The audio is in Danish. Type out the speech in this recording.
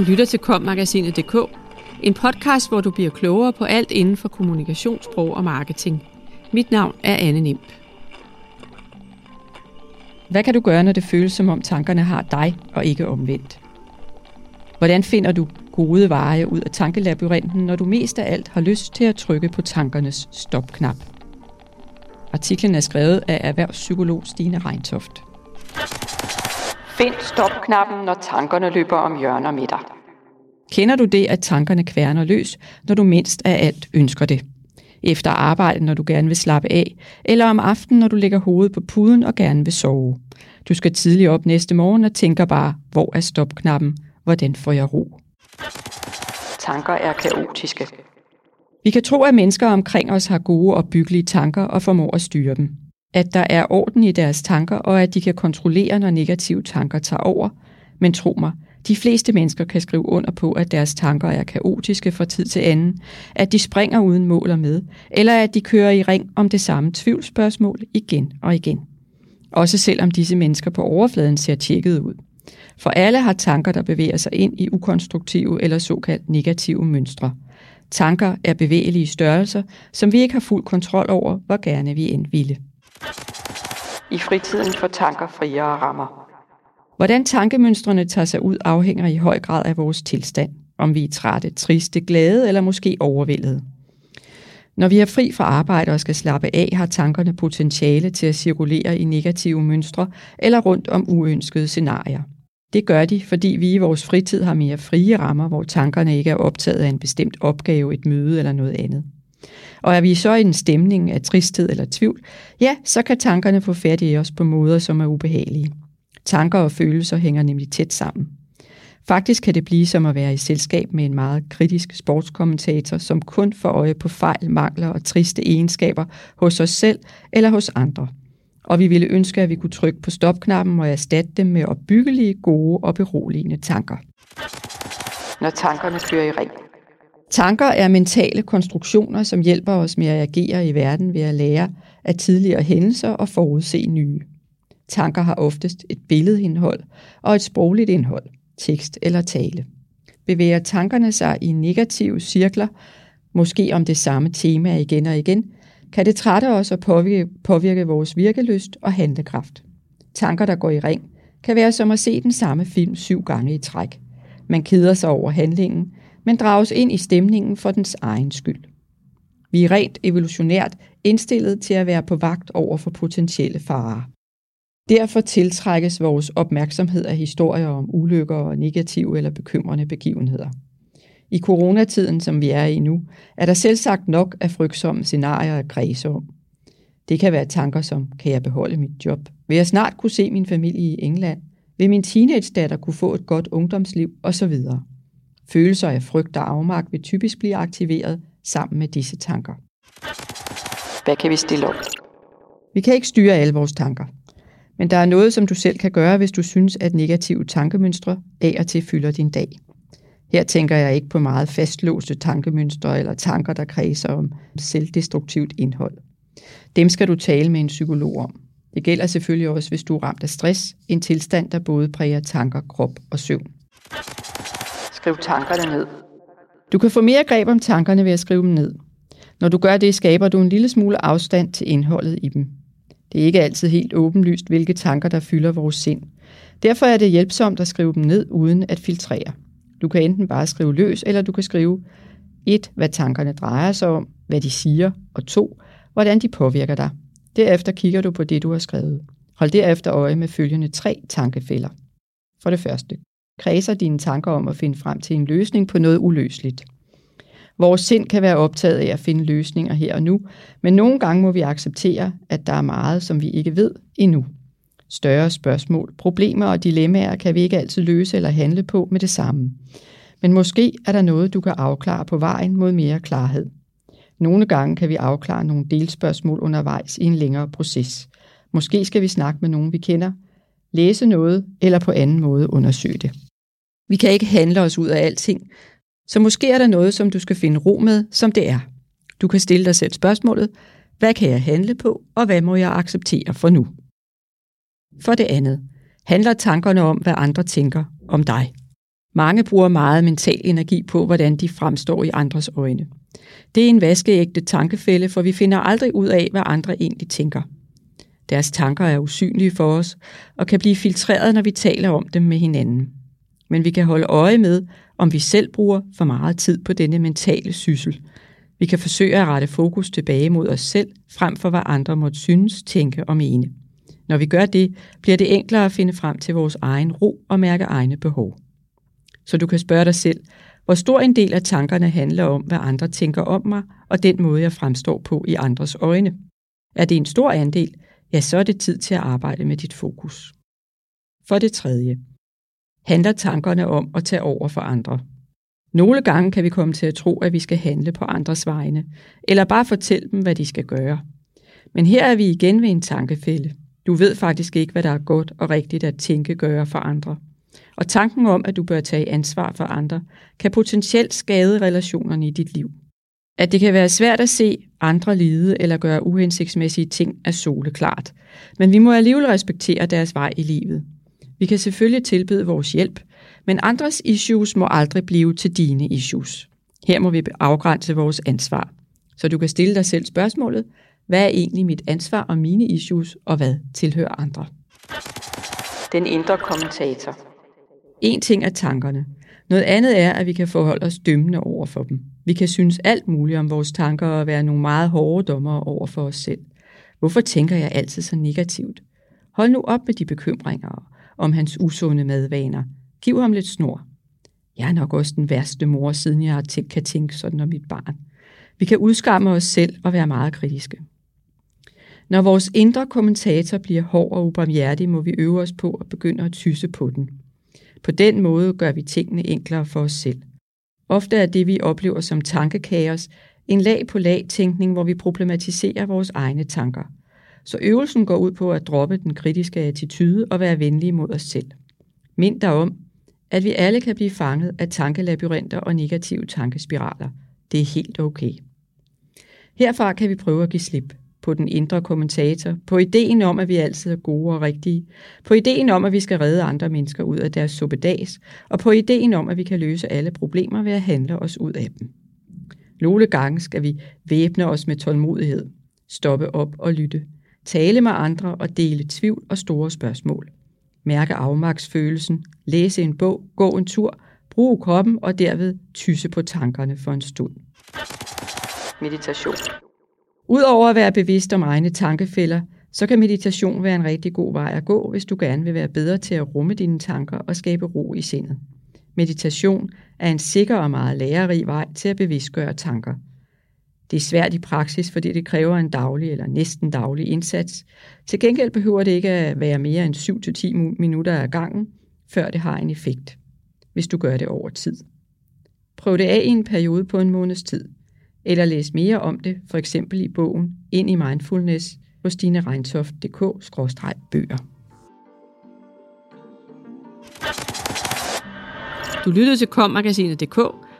Du lytter til kommagasinet.dk, en podcast, hvor du bliver klogere på alt inden for kommunikationssprog og marketing. Mit navn er Anne Nimp. Hvad kan du gøre, når det føles som om tankerne har dig og ikke omvendt? Hvordan finder du gode veje ud af tankelabyrinten, når du mest af alt har lyst til at trykke på tankernes stopknap? Artiklen er skrevet af erhvervspsykolog Stine Reintoft. Find stopknappen, når tankerne løber om hjørner med dig. Kender du det, at tankerne kværner løs, når du mindst af alt ønsker det? Efter arbejde, når du gerne vil slappe af, eller om aftenen, når du lægger hovedet på puden og gerne vil sove. Du skal tidligt op næste morgen og tænker bare, hvor er stopknappen? Hvordan får jeg ro? Tanker er kaotiske. Vi kan tro, at mennesker omkring os har gode og byggelige tanker og formår at styre dem at der er orden i deres tanker, og at de kan kontrollere, når negative tanker tager over. Men tro mig, de fleste mennesker kan skrive under på, at deres tanker er kaotiske fra tid til anden, at de springer uden mål og med, eller at de kører i ring om det samme tvivlsspørgsmål igen og igen. Også selvom disse mennesker på overfladen ser tjekket ud. For alle har tanker, der bevæger sig ind i ukonstruktive eller såkaldt negative mønstre. Tanker er bevægelige størrelser, som vi ikke har fuld kontrol over, hvor gerne vi end ville. I fritiden får tanker friere rammer. Hvordan tankemønstrene tager sig ud afhænger i høj grad af vores tilstand. Om vi er trætte, triste, glade eller måske overvældede. Når vi er fri fra arbejde og skal slappe af, har tankerne potentiale til at cirkulere i negative mønstre eller rundt om uønskede scenarier. Det gør de, fordi vi i vores fritid har mere frie rammer, hvor tankerne ikke er optaget af en bestemt opgave, et møde eller noget andet. Og er vi så i en stemning af tristhed eller tvivl, ja, så kan tankerne få fat i os på måder, som er ubehagelige. Tanker og følelser hænger nemlig tæt sammen. Faktisk kan det blive som at være i selskab med en meget kritisk sportskommentator, som kun får øje på fejl, mangler og triste egenskaber hos os selv eller hos andre. Og vi ville ønske, at vi kunne trykke på stopknappen og erstatte dem med opbyggelige, gode og beroligende tanker. Når tankerne kører i ring. Tanker er mentale konstruktioner, som hjælper os med at agere i verden ved at lære af tidligere hændelser og forudse nye. Tanker har oftest et billedindhold og et sprogligt indhold, tekst eller tale. Bevæger tankerne sig i negative cirkler, måske om det samme tema igen og igen, kan det trætte os og påvirke, påvirke vores virkelyst og handlekraft. Tanker, der går i ring, kan være som at se den samme film syv gange i træk. Man keder sig over handlingen, men drages ind i stemningen for dens egen skyld. Vi er rent evolutionært indstillet til at være på vagt over for potentielle farer. Derfor tiltrækkes vores opmærksomhed af historier om ulykker og negative eller bekymrende begivenheder. I coronatiden, som vi er i nu, er der selvsagt nok af frygtsomme scenarier at kredse om. Det kan være tanker som, kan jeg beholde mit job? Vil jeg snart kunne se min familie i England? Vil min teenage-datter kunne få et godt ungdomsliv? Og så videre. Følelser af frygt og afmagt vil typisk blive aktiveret sammen med disse tanker. Hvad kan vi stille op? Vi kan ikke styre alle vores tanker. Men der er noget, som du selv kan gøre, hvis du synes, at negative tankemønstre af og til fylder din dag. Her tænker jeg ikke på meget fastlåste tankemønstre eller tanker, der kredser om selvdestruktivt indhold. Dem skal du tale med en psykolog om. Det gælder selvfølgelig også, hvis du er ramt af stress, en tilstand, der både præger tanker, krop og søvn. Skriv tankerne ned. Du kan få mere greb om tankerne ved at skrive dem ned. Når du gør det, skaber du en lille smule afstand til indholdet i dem. Det er ikke altid helt åbenlyst, hvilke tanker, der fylder vores sind. Derfor er det hjælpsomt at skrive dem ned uden at filtrere. Du kan enten bare skrive løs, eller du kan skrive 1. Hvad tankerne drejer sig om, hvad de siger, og 2. Hvordan de påvirker dig. Derefter kigger du på det, du har skrevet. Hold derefter øje med følgende tre tankefælder. For det første kredser dine tanker om at finde frem til en løsning på noget uløseligt. Vores sind kan være optaget af at finde løsninger her og nu, men nogle gange må vi acceptere, at der er meget, som vi ikke ved endnu. Større spørgsmål, problemer og dilemmaer kan vi ikke altid løse eller handle på med det samme. Men måske er der noget, du kan afklare på vejen mod mere klarhed. Nogle gange kan vi afklare nogle delspørgsmål undervejs i en længere proces. Måske skal vi snakke med nogen, vi kender, læse noget eller på anden måde undersøge det. Vi kan ikke handle os ud af alting, så måske er der noget, som du skal finde ro med, som det er. Du kan stille dig selv spørgsmålet, hvad kan jeg handle på, og hvad må jeg acceptere for nu? For det andet, handler tankerne om, hvad andre tænker om dig. Mange bruger meget mental energi på, hvordan de fremstår i andres øjne. Det er en vaskeægte tankefælde, for vi finder aldrig ud af, hvad andre egentlig tænker. Deres tanker er usynlige for os og kan blive filtreret, når vi taler om dem med hinanden. Men vi kan holde øje med, om vi selv bruger for meget tid på denne mentale syssel. Vi kan forsøge at rette fokus tilbage mod os selv, frem for hvad andre måtte synes, tænke og mene. Når vi gør det, bliver det enklere at finde frem til vores egen ro og mærke egne behov. Så du kan spørge dig selv, hvor stor en del af tankerne handler om, hvad andre tænker om mig, og den måde, jeg fremstår på i andres øjne. Er det en stor andel, ja, så er det tid til at arbejde med dit fokus. For det tredje. Handler tankerne om at tage over for andre? Nogle gange kan vi komme til at tro, at vi skal handle på andres vegne, eller bare fortælle dem, hvad de skal gøre. Men her er vi igen ved en tankefælde. Du ved faktisk ikke, hvad der er godt og rigtigt at tænke gøre for andre. Og tanken om, at du bør tage ansvar for andre, kan potentielt skade relationerne i dit liv. At det kan være svært at se andre lide eller gøre uhensigtsmæssige ting er soleklart, men vi må alligevel respektere deres vej i livet. Vi kan selvfølgelig tilbyde vores hjælp, men andres issues må aldrig blive til dine issues. Her må vi afgrænse vores ansvar. Så du kan stille dig selv spørgsmålet, hvad er egentlig mit ansvar og mine issues, og hvad tilhører andre? Den indre kommentator. En ting er tankerne. Noget andet er, at vi kan forholde os dømmende over for dem. Vi kan synes alt muligt om vores tanker og være nogle meget hårde dommere over for os selv. Hvorfor tænker jeg altid så negativt? Hold nu op med de bekymringer om hans usunde madvaner. Giv ham lidt snor. Jeg er nok også den værste mor, siden jeg kan tænke sådan om mit barn. Vi kan udskamme os selv og være meget kritiske. Når vores indre kommentator bliver hård og ubarmhjertig, må vi øve os på at begynde at tysse på den. På den måde gør vi tingene enklere for os selv. Ofte er det, vi oplever som tankekaos, en lag på lag tænkning, hvor vi problematiserer vores egne tanker. Så øvelsen går ud på at droppe den kritiske attitude og være venlige mod os selv. Mind dig om, at vi alle kan blive fanget af tankelabyrinter og negative tankespiraler. Det er helt okay. Herfra kan vi prøve at give slip på den indre kommentator, på ideen om, at vi altid er gode og rigtige, på ideen om, at vi skal redde andre mennesker ud af deres suppedas, og på ideen om, at vi kan løse alle problemer ved at handle os ud af dem. Nogle gange skal vi væbne os med tålmodighed, stoppe op og lytte, tale med andre og dele tvivl og store spørgsmål. Mærke afmagtsfølelsen, læse en bog, gå en tur, bruge kroppen og derved tysse på tankerne for en stund. Meditation Udover at være bevidst om egne tankefælder, så kan meditation være en rigtig god vej at gå, hvis du gerne vil være bedre til at rumme dine tanker og skabe ro i sindet. Meditation er en sikker og meget lærerig vej til at bevidstgøre tanker. Det er svært i praksis, fordi det kræver en daglig eller næsten daglig indsats. Til gengæld behøver det ikke at være mere end 7-10 minutter ad gangen, før det har en effekt, hvis du gør det over tid. Prøv det af i en periode på en måneds tid – eller læs mere om det, for eksempel i bogen Ind i Mindfulness på stineregntoft.dk-bøger. Du lyttede til kommagasinet.dk,